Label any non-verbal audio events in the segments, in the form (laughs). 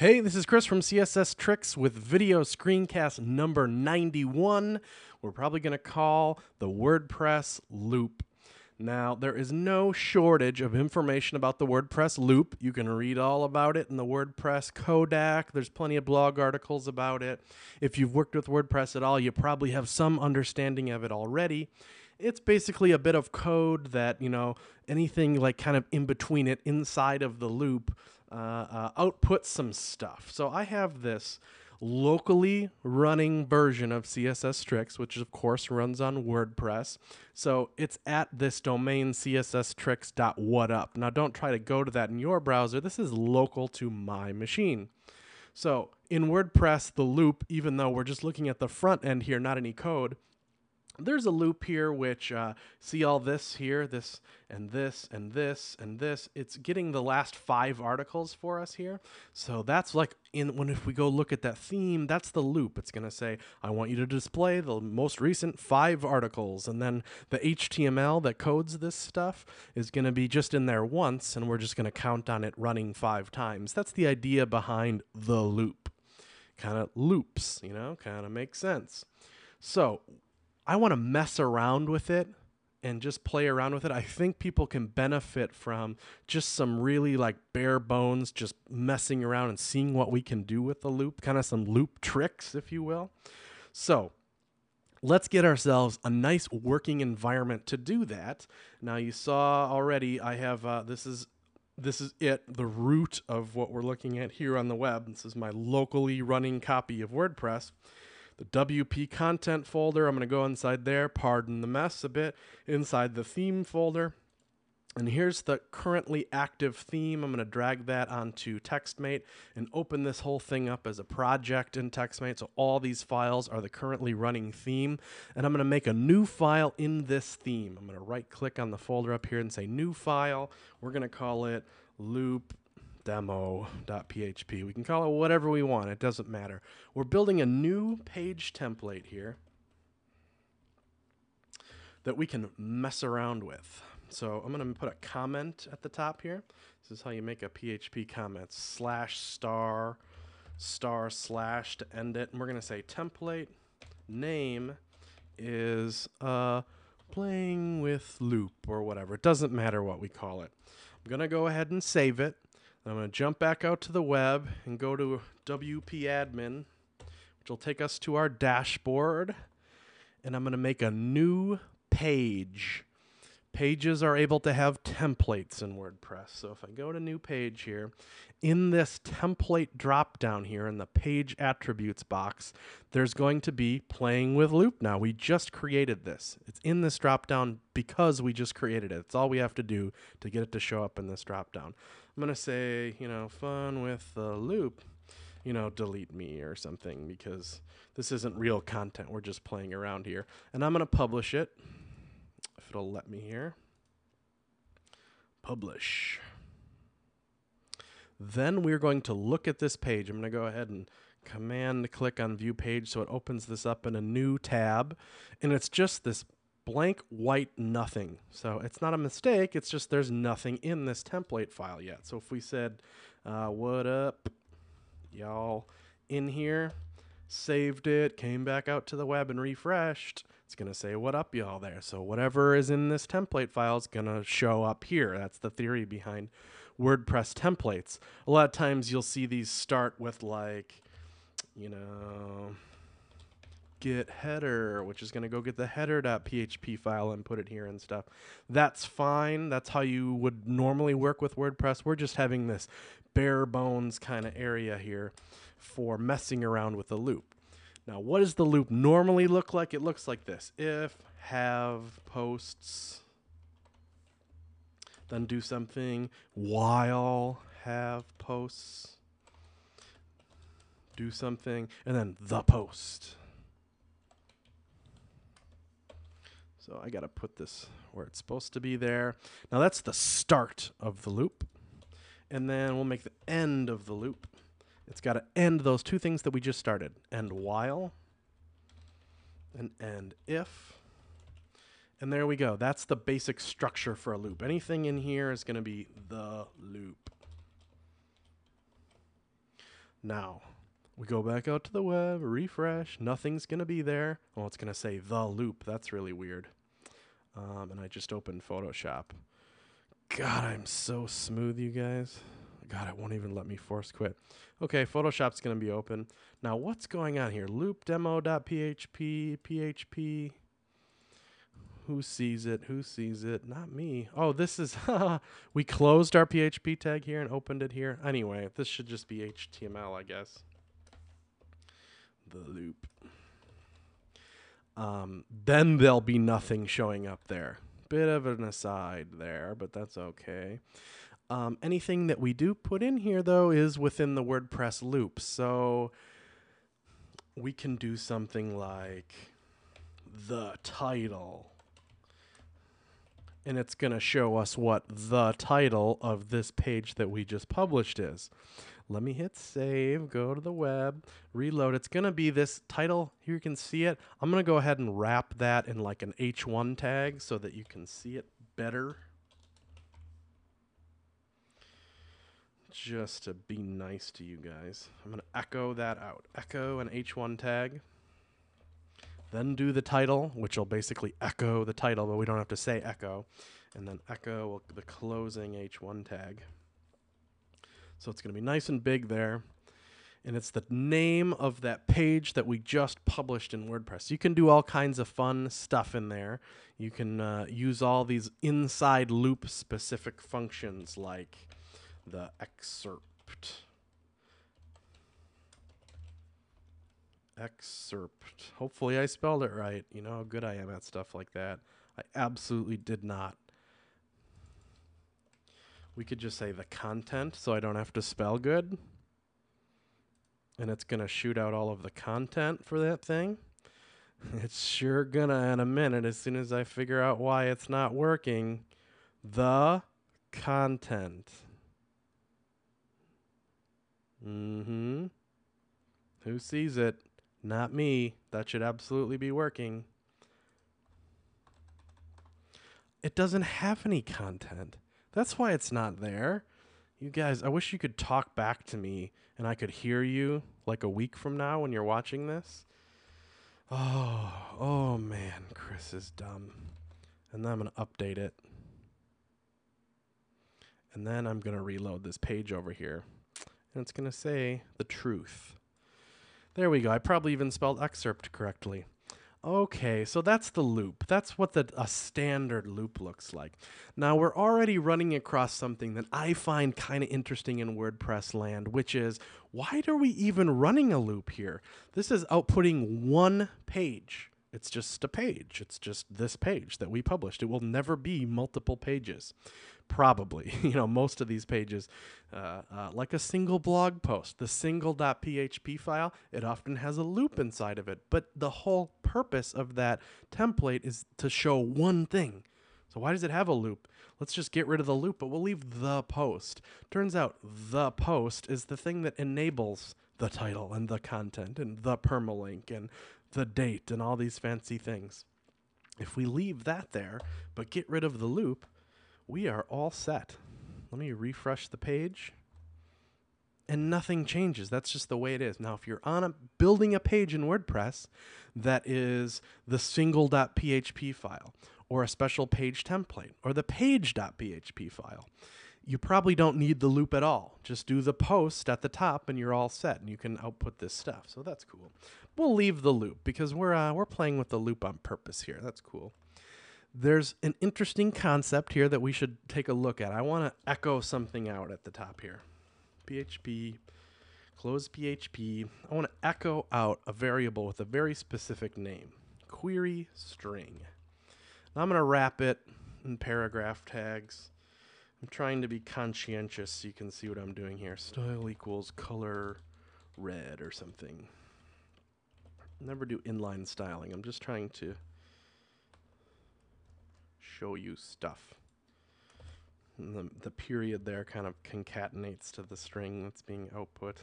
Hey, this is Chris from CSS Tricks with video screencast number 91. We're probably going to call the WordPress loop. Now, there is no shortage of information about the WordPress loop. You can read all about it in the WordPress Codex. There's plenty of blog articles about it. If you've worked with WordPress at all, you probably have some understanding of it already. It's basically a bit of code that, you know, anything like kind of in between it, inside of the loop, uh, uh, outputs some stuff. So I have this locally running version of CSS Tricks, which of course runs on WordPress. So it's at this domain csstricks.whatup. Now don't try to go to that in your browser. This is local to my machine. So in WordPress, the loop, even though we're just looking at the front end here, not any code, there's a loop here which uh, see all this here this and this and this and this. It's getting the last five articles for us here. So that's like in when if we go look at that theme that's the loop. It's going to say i want you to display the most recent five articles and then the html that codes this stuff is going to be just in there once and we're just going to count on it running five times. That's the idea behind the loop. Kind of loops you know kind of makes sense. So I want to mess around with it and just play around with it. I think people can benefit from just some really like bare bones, just messing around and seeing what we can do with the loop, kind of some loop tricks, if you will. So, let's get ourselves a nice working environment to do that. Now, you saw already, I have uh, this is this is it, the root of what we're looking at here on the web. This is my locally running copy of WordPress the WP content folder. I'm going to go inside there, pardon the mess a bit, inside the theme folder. And here's the currently active theme. I'm going to drag that onto TextMate and open this whole thing up as a project in TextMate. So all these files are the currently running theme. And I'm going to make a new file in this theme. I'm going to right click on the folder up here and say new file. We're going to call it loop demo.php. We can call it whatever we want. It doesn't matter. We're building a new page template here that we can mess around with. So I'm going to put a comment at the top here. This is how you make a PHP comment. Slash star star slash to end it. And we're going to say template name is uh, playing with loop or whatever. It doesn't matter what we call it. I'm going to go ahead and save it. I'm going to jump back out to the web and go to WP admin, which will take us to our dashboard. And I'm going to make a new page. Pages are able to have templates in WordPress. So if I go to new page here, in this template drop down here in the page attributes box, there's going to be playing with loop now. We just created this. It's in this drop down because we just created it. It's all we have to do to get it to show up in this drop down. I'm going to say, you know, fun with the loop, you know, delete me or something because this isn't real content. We're just playing around here. And I'm going to publish it if it'll let me here. Publish. Then we're going to look at this page. I'm going to go ahead and command click on view page so it opens this up in a new tab. And it's just this blank white nothing. So it's not a mistake, it's just there's nothing in this template file yet. So if we said, uh, what up, y'all, in here, saved it, came back out to the web and refreshed, it's going to say, what up, y'all, there. So whatever is in this template file is going to show up here. That's the theory behind WordPress templates. A lot of times you'll see these start with like, you know, get header, which is going to go get the header.php file and put it here and stuff. That's fine. That's how you would normally work with WordPress. We're just having this bare bones kind of area here for messing around with the loop. Now, what does the loop normally look like? It looks like this. If, have, posts, then do something, while, have, posts, do something, and then the post. So I got to put this where it's supposed to be there. Now that's the start of the loop. And then we'll make the end of the loop. It's got to end those two things that we just started. End while and end if. And there we go. That's the basic structure for a loop. Anything in here is going to be the loop. Now, we go back out to the web, refresh, nothing's going to be there. Oh, it's going to say the loop. That's really weird. Um, and I just opened Photoshop. God, I'm so smooth, you guys. God, it won't even let me force quit. Okay, Photoshop's going to be open. Now, what's going on here? Loop demo.php, PHP. Who sees it? Who sees it? Not me. Oh, this is. (laughs) we closed our PHP tag here and opened it here. Anyway, this should just be HTML, I guess. The loop. Um, then there'll be nothing showing up there. Bit of an aside there, but that's okay. Um, anything that we do put in here, though, is within the WordPress loop. So we can do something like the title. And it's going to show us what the title of this page that we just published is. Let me hit save, go to the web, reload. It's going to be this title. Here you can see it. I'm going to go ahead and wrap that in like an H1 tag so that you can see it better. just to be nice to you guys. I'm going to echo that out. Echo an H1 tag. Then do the title, which will basically echo the title, but we don't have to say echo. And then echo the closing H1 tag. So it's going to be nice and big there. And it's the name of that page that we just published in WordPress. You can do all kinds of fun stuff in there. You can uh, use all these inside loop specific functions like the excerpt. Excerpt. Hopefully, I spelled it right. You know how good I am at stuff like that. I absolutely did not. We could just say the content so I don't have to spell good. And it's going to shoot out all of the content for that thing. (laughs) It's sure gonna in a minute as soon as I figure out why it's not working. The content. Mm-hmm. Who sees it? Not me. That should absolutely be working. It doesn't have any content. That's why it's not there. You guys, I wish you could talk back to me and I could hear you like a week from now when you're watching this. Oh, oh man, Chris is dumb. And then I'm going to update it. And then I'm going to reload this page over here and it's going to say the truth. There we go. I probably even spelled excerpt correctly. Okay, so that's the loop. That's what the, a standard loop looks like. Now, we're already running across something that I find kind of interesting in WordPress land, which is why are we even running a loop here? This is outputting one page. It's just a page. It's just this page that we published. It will never be multiple pages probably (laughs) you know most of these pages uh, uh, like a single blog post the single.php file it often has a loop inside of it. But the whole purpose of that template is to show one thing. So why does it have a loop? Let's just get rid of the loop but we'll leave the post. Turns out the post is the thing that enables the title and the content and the permalink and the date and all these fancy things. If we leave that there but get rid of the loop we are all set. Let me refresh the page. And nothing changes. That's just the way it is. Now, if you're on a building a page in WordPress that is the single.php file or a special page template or the page.php file, you probably don't need the loop at all. Just do the post at the top and you're all set and you can output this stuff. So that's cool. We'll leave the loop because we're uh, we're playing with the loop on purpose here. That's cool there's an interesting concept here that we should take a look at. I want to echo something out at the top here. PHP, close PHP. I want to echo out a variable with a very specific name, query string. Now I'm going to wrap it in paragraph tags. I'm trying to be conscientious so you can see what I'm doing here. Style equals color red or something. Never do inline styling. I'm just trying to show you stuff. And the, the period there kind of concatenates to the string that's being output.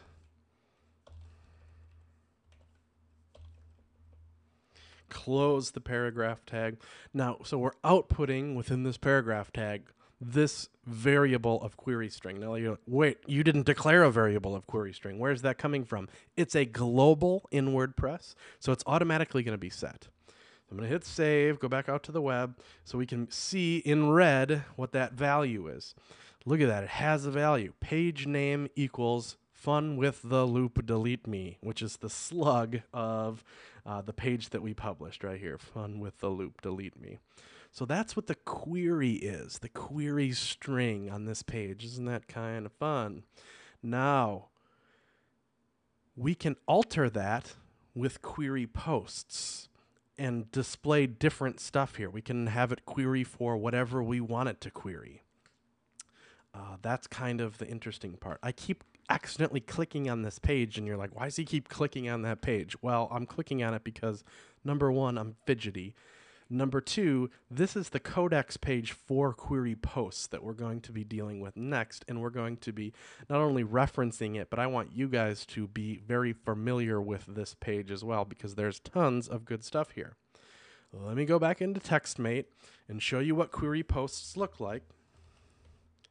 Close the paragraph tag. Now, so we're outputting within this paragraph tag this variable of query string. Now like, wait, you didn't declare a variable of query string. Where's that coming from? It's a global in WordPress, so it's automatically going to be set. I'm going to hit save, go back out to the web so we can see in red what that value is. Look at that, it has a value. Page name equals fun with the loop delete me, which is the slug of uh, the page that we published right here, fun with the loop delete me. So that's what the query is, the query string on this page. Isn't that kind of fun? Now, we can alter that with query posts and display different stuff here. We can have it query for whatever we want it to query. Uh, that's kind of the interesting part. I keep accidentally clicking on this page, and you're like, why does he keep clicking on that page? Well, I'm clicking on it because number one, I'm fidgety. Number two, this is the codex page for query posts that we're going to be dealing with next. And we're going to be not only referencing it, but I want you guys to be very familiar with this page as well because there's tons of good stuff here. Let me go back into TextMate and show you what query posts look like.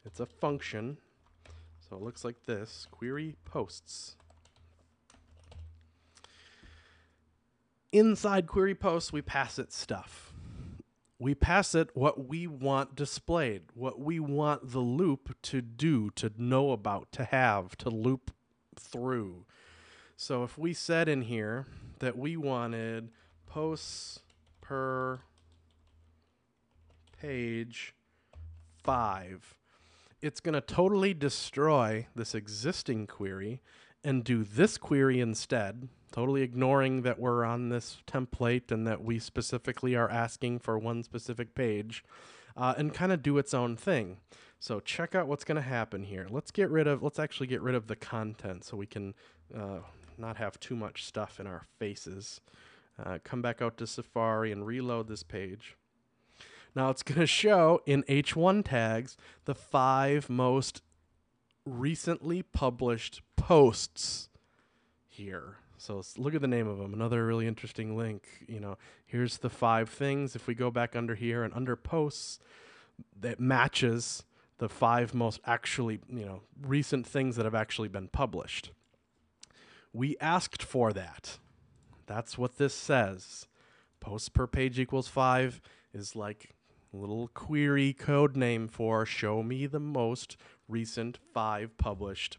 It's a function. So it looks like this, query posts. Inside query posts, we pass it stuff we pass it what we want displayed, what we want the loop to do, to know about, to have, to loop through. So if we said in here that we wanted posts per page five, it's going to totally destroy this existing query and do this query instead totally ignoring that we're on this template and that we specifically are asking for one specific page uh, and kind of do its own thing. So check out what's going to happen here. Let's get rid of, let's actually get rid of the content so we can uh, not have too much stuff in our faces. Uh, come back out to Safari and reload this page. Now it's going to show in H1 tags the five most recently published posts here. So look at the name of them. Another really interesting link. You know, here's the five things. If we go back under here and under posts, that matches the five most actually, you know, recent things that have actually been published. We asked for that. That's what this says. Posts per page equals five is like a little query code name for show me the most recent five published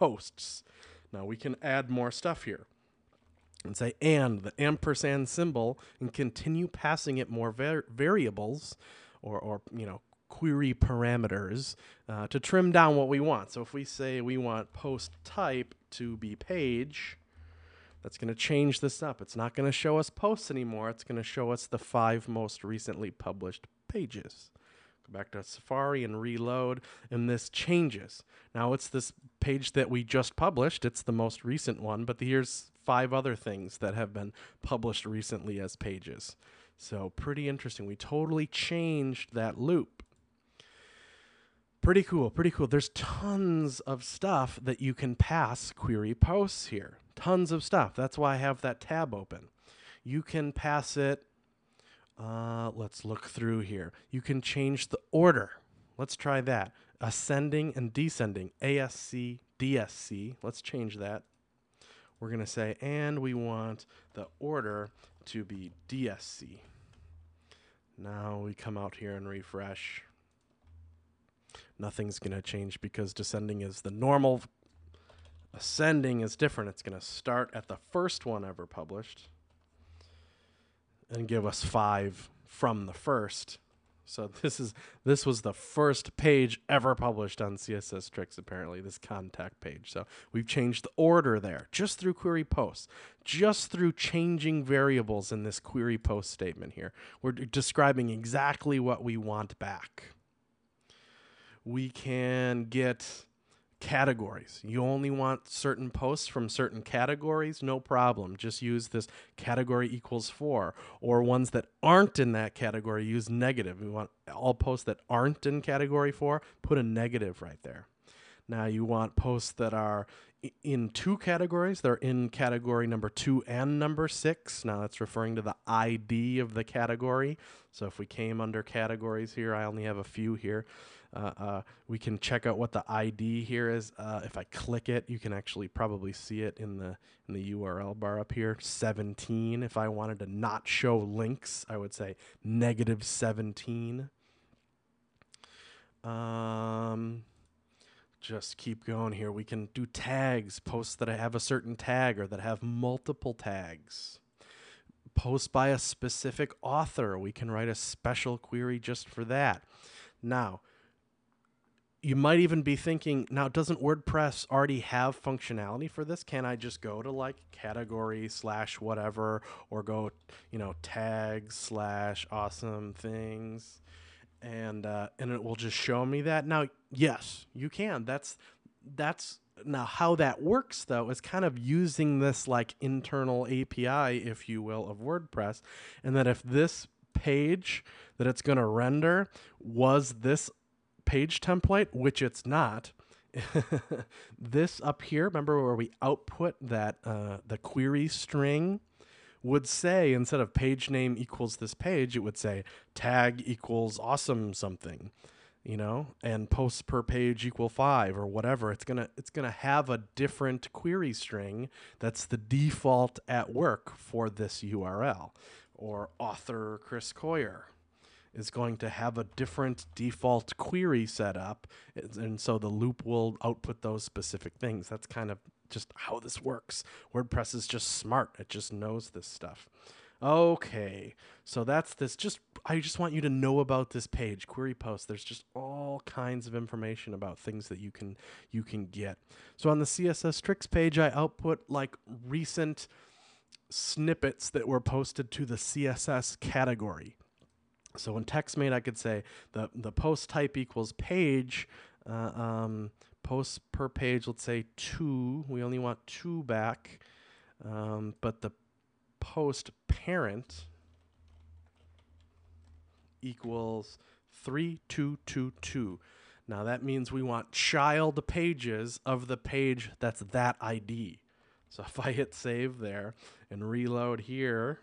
posts. Now we can add more stuff here and say and the ampersand symbol and continue passing it more var variables or, or you know query parameters uh, to trim down what we want. So if we say we want post type to be page, that's going to change this up. It's not going to show us posts anymore. It's going to show us the five most recently published pages back to Safari and reload, and this changes. Now it's this page that we just published. It's the most recent one, but here's five other things that have been published recently as pages. So pretty interesting. We totally changed that loop. Pretty cool, pretty cool. There's tons of stuff that you can pass query posts here. Tons of stuff. That's why I have that tab open. You can pass it uh, let's look through here. You can change the order. Let's try that. Ascending and descending. ASC, DSC. Let's change that. We're going to say, and we want the order to be DSC. Now we come out here and refresh. Nothing's going to change because descending is the normal. Ascending is different. It's going to start at the first one ever published and give us five from the first. So (laughs) this is this was the first page ever published on CSS Tricks. Apparently, this contact page. So we've changed the order there just through query posts, just through changing variables in this query post statement here. We're describing exactly what we want back. We can get categories. You only want certain posts from certain categories, no problem. Just use this category equals four. Or ones that aren't in that category, use negative. We want all posts that aren't in category four, put a negative right there. Now you want posts that are in two categories. They're in category number two and number six. Now that's referring to the ID of the category. So if we came under categories here, I only have a few here. Uh, uh, we can check out what the ID here is. Uh, if I click it, you can actually probably see it in the in the URL bar up here. 17. If I wanted to not show links, I would say negative 17. Um, just keep going here. We can do tags, posts that have a certain tag or that have multiple tags. Post by a specific author. We can write a special query just for that. Now, you might even be thinking, now, doesn't WordPress already have functionality for this? Can I just go to like category slash whatever or go, you know, tag slash awesome things? and uh, and it will just show me that. Now, yes, you can. That's that's now how that works though is kind of using this like internal API, if you will, of WordPress, and that if this page that it's going to render was this page template, which it's not. (laughs) this up here, remember where we output that uh, the query string would say instead of page name equals this page, it would say tag equals awesome something, you know, and posts per page equal five or whatever. It's gonna it's gonna have a different query string that's the default at work for this URL. Or author Chris Coyier is going to have a different default query set up, and so the loop will output those specific things. That's kind of just how this works. WordPress is just smart. It just knows this stuff. Okay, so that's this. Just I just want you to know about this page, query post. There's just all kinds of information about things that you can you can get. So on the CSS tricks page, I output like recent snippets that were posted to the CSS category. So in TextMate, I could say the the post type equals page. Uh, um, posts per page, let's say two. We only want two back, um, but the post parent equals three two two two. Now that means we want child pages of the page that's that ID. So (laughs) if I hit save there and reload here,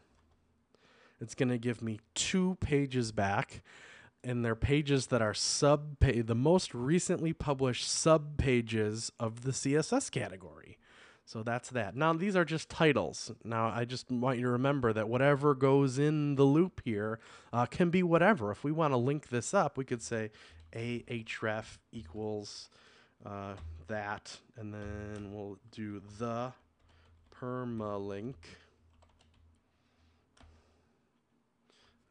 it's going to give me two pages back and they're pages that are sub the most recently published sub pages of the CSS category. So that's that. Now these are just titles. Now I just want you to remember that whatever goes in the loop here uh, can be whatever. If we want to link this up, we could say ahref equals uh, that, and then we'll do the permalink.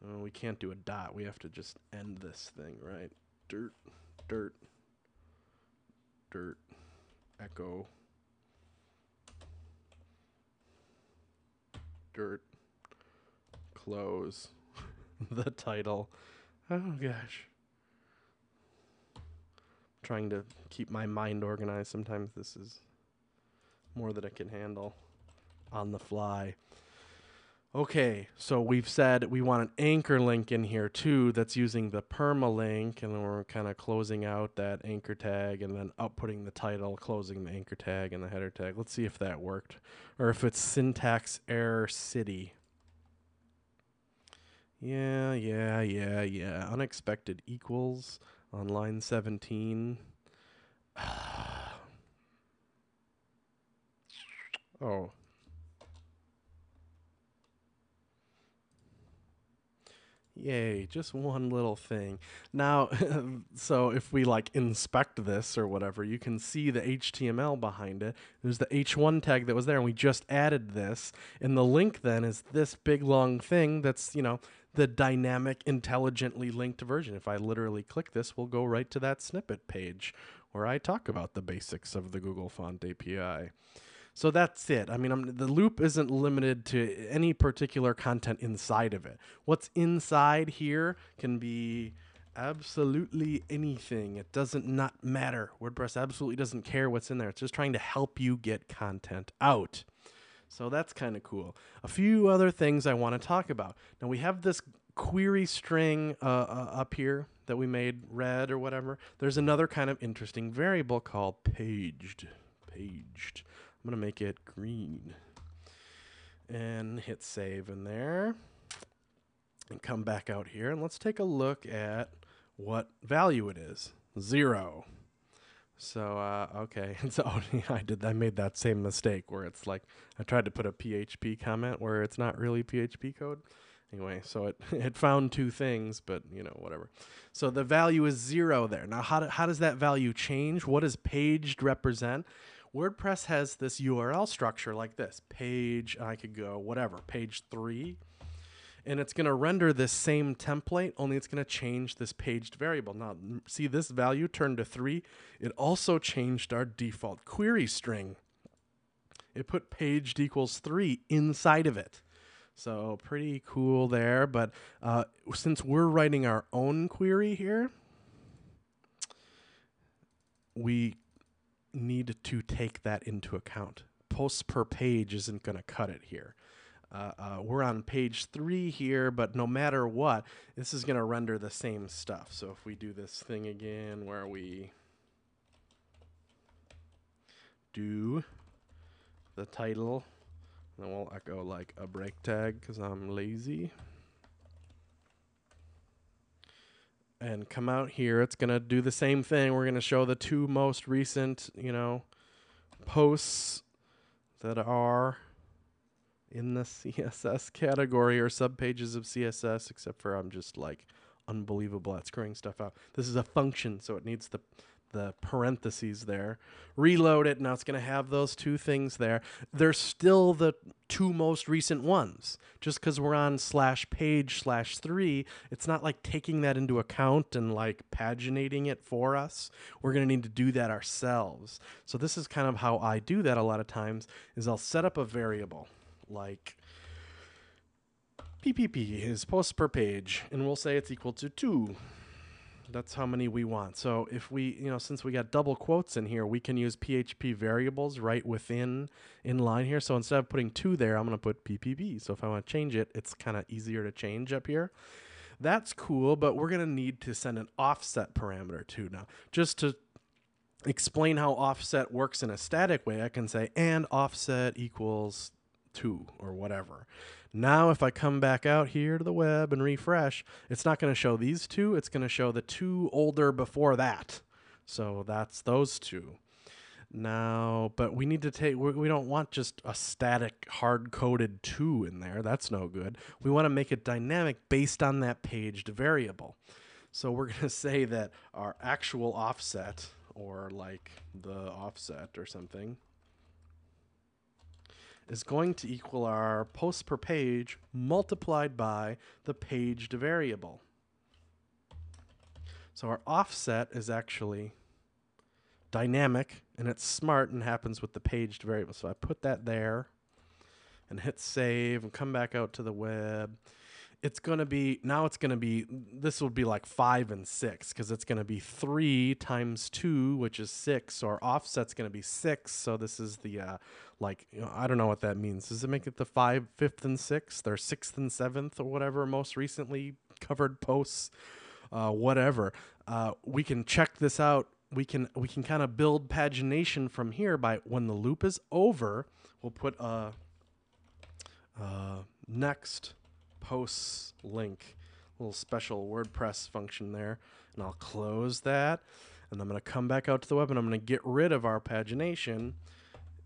Oh, we can't do a dot. We have to just end this thing, right? Dirt, dirt, dirt, echo, dirt, close, (laughs) the title. Oh gosh. trying to keep my mind organized. Sometimes this is more than I can handle on the fly. Okay, so we've said we want an anchor link in here too that's using the permalink, and then we're kind of closing out that anchor tag and then outputting the title, closing the anchor tag and the header tag. Let's see if that worked, or if it's syntax error city. Yeah, yeah, yeah, yeah. Unexpected equals on line 17. (sighs) oh. Yay, just one little thing. Now, (laughs) so if we like inspect this or whatever, you can see the HTML behind it. There's the H1 tag that was there, and we just added this. And the link then is this big long thing that's, you know, the dynamic, intelligently linked version. If I literally click this, we'll go right to that snippet page where I talk about the basics of the Google Font API. So that's it. I mean, I'm, the loop isn't limited to any particular content inside of it. What's inside here can be absolutely anything. It doesn't not matter. WordPress absolutely doesn't care what's in there. It's just trying to help you get content out. So that's kind of cool. A few other things I want to talk about. Now we have this query string uh, uh, up here that we made red or whatever. There's another kind of interesting variable called paged paged. I'm going to make it green. And hit save in there. And come back out here and let's take a look at what value it is. Zero. So uh, okay, (laughs) so (laughs) I did. I made that same mistake where it's like I tried to put a PHP comment where it's not really PHP code. Anyway, so it (laughs) it found two things, but you know whatever. So the value is zero there. Now, how do, how does that value change? What does paged represent? WordPress has this URL structure like this: page. I could go whatever page three and it's going to render this same template, only it's going to change this paged variable. Now, see this value turned to 3? It also changed our default query string. It put paged equals 3 inside of it. So pretty cool there, but uh, since we're writing our own query here, we need to take that into account. Posts per page isn't going to cut it here. Uh, uh, we're on page three here, but no matter what, this is going to render the same stuff. So if we do this thing again where we do the title, then we'll echo like a break tag because I'm lazy. And come out here, it's to do the same thing. We're to show the two most recent, you know, posts that are in the (laughs) CSS category or subpages of CSS, except for I'm just like unbelievable at screwing stuff out. This is a function, so it needs the the parentheses there. Reload it, now it's going to have those two things there. They're still the two most recent ones. Just because we're on slash page slash three, it's not like taking that into account and like paginating it for us. We're going to need to do that ourselves. So this is kind of how I do that a lot of times is I'll set up a variable like PPP is posts per page, and we'll say it's equal to two. That's how many we want. So if we, you know, since we got double quotes in here, we can use PHP variables right within in line here. So instead of putting two there, I'm going to put PPP. So if I want to change it, it's kind of easier to change up here. That's cool, but we're going to need to send an offset parameter too now. Just to explain how offset works in a static way, I can say and offset equals two or whatever. Now, if I come back out here to the web and refresh, it's not going to show these two. It's going to show the two older before that. So that's those two. Now, but we need to take, we don't want just a static hard coded two in there. That's no good. We want to make it dynamic based on that paged variable. So we're (laughs) going to say that our actual offset, or like the offset or something, is going to equal our posts per page multiplied by the paged variable. So our offset is actually dynamic and it's smart and happens with the paged variable. So I put that there and hit save and come back out to the web it's going to be now it's going to be this will be like five and six because it's going to be three times two which is six. So our offset's going to be six. So this is the uh like you know, i don't know what that means. Does it make it the five fifth and sixth or sixth and seventh or whatever most recently covered posts? Uh, whatever. Uh, we can check this out. We can we can kind of build pagination from here by when the loop is over we'll put a uh, next posts link, little special WordPress function there. And I'll close that. And I'm going to come back out to the web and I'm going to get rid of our pagination.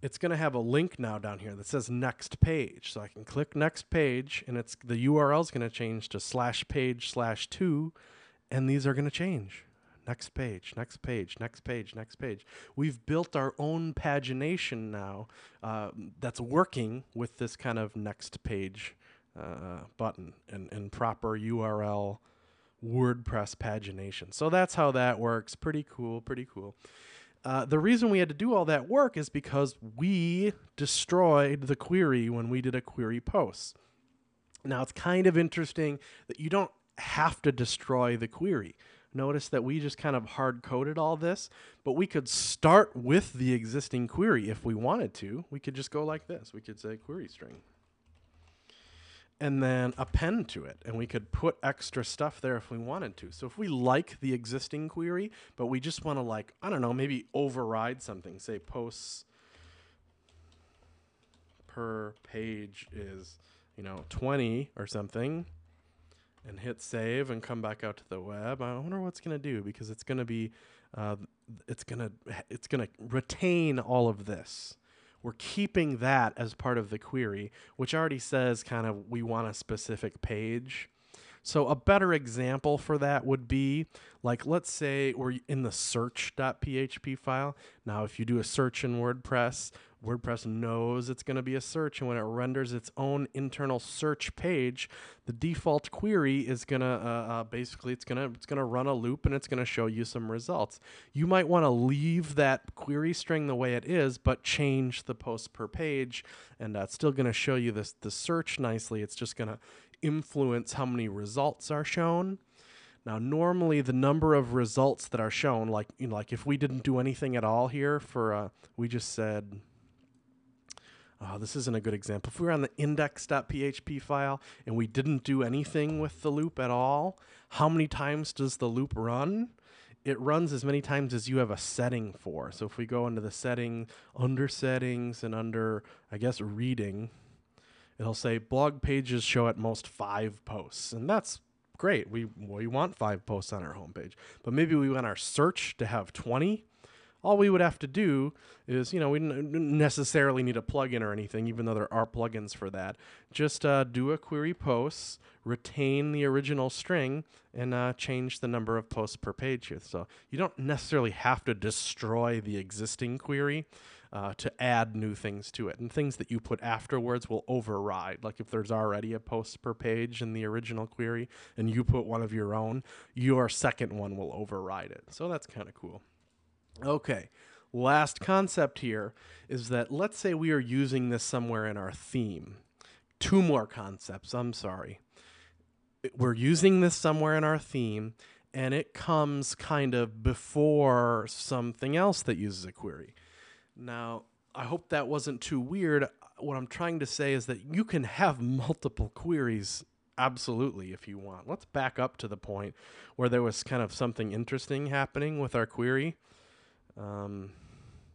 It's going to have a link now down here that says next page. So I can click next page and it's the URL is going to change to slash page slash two. And these are going to change next page, next page, next page, next page. We've built our own pagination now uh, that's working with this kind of next page uh, button and, and proper URL WordPress pagination. So that's how that works. Pretty cool, pretty cool. Uh, the reason we had to do all that work is because we destroyed the query when we did a query post. Now it's kind of interesting that you don't have to destroy the query. Notice that we just kind of hard coded all this, but we could start with the existing query if we wanted to. We could just go like this. We could say query string and then append to it. And we could put extra stuff there if we wanted to. So if we like the existing query, but we just want to like, I don't know, maybe override something, say posts per page is, you know, 20 or something, and hit save and come back out to the web, I wonder what's going to do because it's going to be, uh, it's going to, it's going to retain all of this. We're keeping that as part of the query, which already says kind of we want a specific page. So a better example for that would be like let's say we're in the search.php file. Now if you do a search in WordPress, WordPress knows it's going to be a search and when it renders its own internal search page, the default query is going to uh, uh, basically it's going to it's going to run a loop and it's going to show you some results. You might want to leave that query string the way it is but change the post per page and that's still going to show you this the search nicely. It's just going to influence how many results are shown. Now, normally the number of results that are shown, like you know, like if we didn't do anything at all here for, uh, we just said, oh, this isn't a good example. If we were on the index.php file and we didn't do anything with the loop at all, how many times does the loop run? It runs as many times as you have a setting for. So if we go into the setting, under settings, and under, I guess, reading, it'll say blog pages show at most five posts. And that's great. We, we want five posts on our homepage. But maybe we want our search to have 20. All we would have to do is, you know, we don't necessarily need a plugin or anything, even though there are plugins for that. Just uh, do a query posts, retain the original string, and uh, change the number of posts per page here. So you don't necessarily have to destroy the existing query uh, to add new things to it. And things that you put afterwards will override. Like if there's already a post per page in the original query and you put one of your own, your second one will override it. So that's kind of cool. Okay. Last concept here is that let's say we are using this somewhere in our theme. Two more concepts, I'm sorry. We're using this somewhere in our theme, and it comes kind of before something else that uses a query. Now, I hope that wasn't too weird. What I'm trying to say is that you can have (laughs) multiple queries absolutely if you want. Let's back up to the point where there was kind of something interesting happening with our query. Um,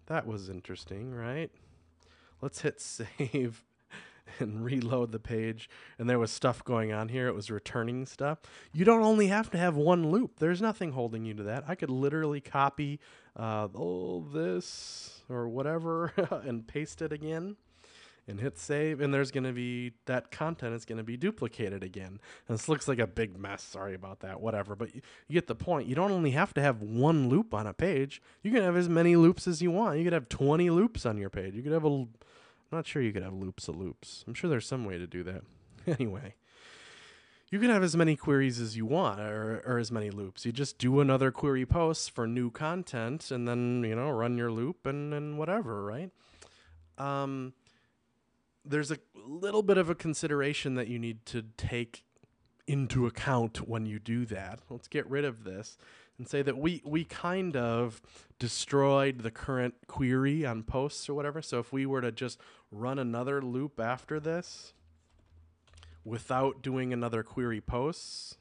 that was interesting, right? Let's hit (laughs) save (laughs) and reload the page. And there was stuff going on here. It was returning stuff. You don't only have to have one loop. There's nothing holding you to that. I could literally copy uh, all this or whatever (laughs) and paste it again and hit save and there's going to be that content is going to be duplicated again and this looks like a big mess sorry about that whatever but you, you, get the point you don't only have to have one loop on a page you can have as many loops as you want you could have 20 loops on your page you could have a i'm not sure you could have loops of loops i'm sure there's some way to do that (laughs) anyway you can have as many queries as you want or, or as many loops. You just do another query post for new content and then, you know, run your loop and, and whatever, right? Um, there's a little bit of a consideration that you need to take into account when you do that. Let's get rid of this and say that we we kind of destroyed the current query on posts or whatever. So if we were to just run another loop after this, without doing another query posts,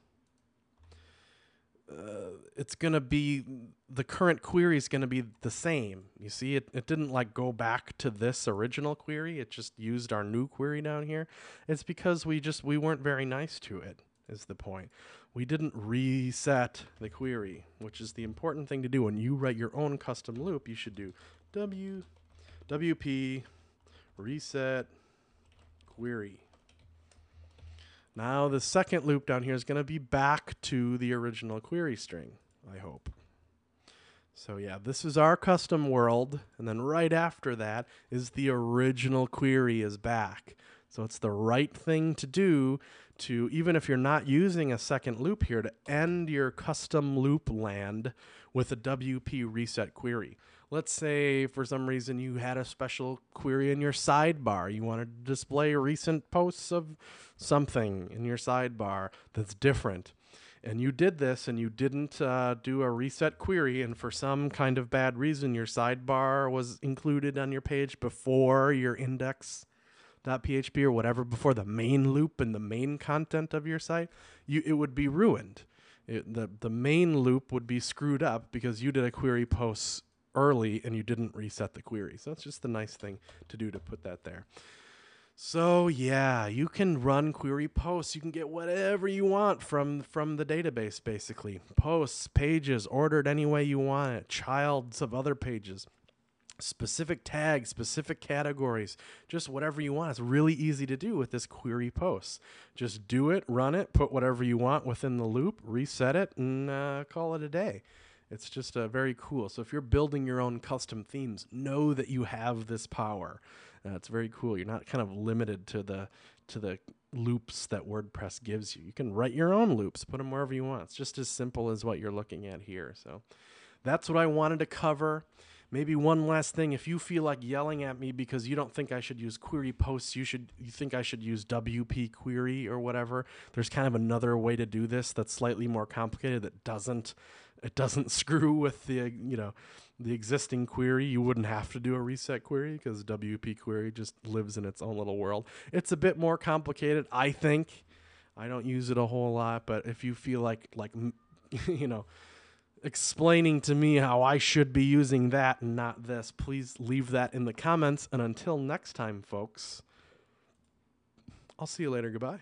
uh, it's to be the current query is to be the same. You see, it, it didn't like go back to this original query. It just used our new query down here. It's because we just we weren't very nice to it. Is the point? We didn't reset the query, which is the important thing to do when you write your own custom loop. You should do w wp reset query now the second loop down here is going to be back to the original query string, I hope. So yeah, this is our custom world, and then right after that is the original query is back. So it's the right thing to do to, even if you're not using a second loop here, to end your custom loop land with a WP reset query let's say for some reason you had a special query in your sidebar. You wanted to display recent posts of something in your sidebar that's different. And you did this and you didn't uh, do a reset query, and for some kind of bad reason, your sidebar was included on your page before your index.php or whatever, before the main loop and the main content of your site, you, it would be ruined. It, the, the main loop would be screwed up because you did a query post early and you didn't reset the query. So that's just the nice thing to do to put that there. So yeah, you can run query posts. You can get whatever you want from from the database basically. Posts, pages, ordered any way you want it, childs of other pages. Specific tags, specific categories, just whatever you want. It's really easy to do with this query posts. Just do it, run it, put whatever you want within the loop, reset it, and uh, call it a day. It's just uh, very cool. So if you're building your own custom themes, know that you have this power. Uh, it's very cool. You're not kind of limited to the to the loops that WordPress gives you. You can write your own loops, put them wherever you want. It's just as simple as what you're looking at here. So that's what I wanted to cover. Maybe one last thing, if you feel like yelling at me because you don't think I should use query posts, you should you think I should use WP query or whatever. There's kind of another way to do this that's slightly more complicated that doesn't it doesn't (laughs) screw with the you know the existing query. You wouldn't have to do a reset query because WP query just lives in its own little world. It's a bit more complicated, I think. I don't use it a whole lot, but if you feel like like (laughs) you know explaining to me how I should be using that and not this, please leave that in the comments. And until next time, folks, I'll see you later. Goodbye.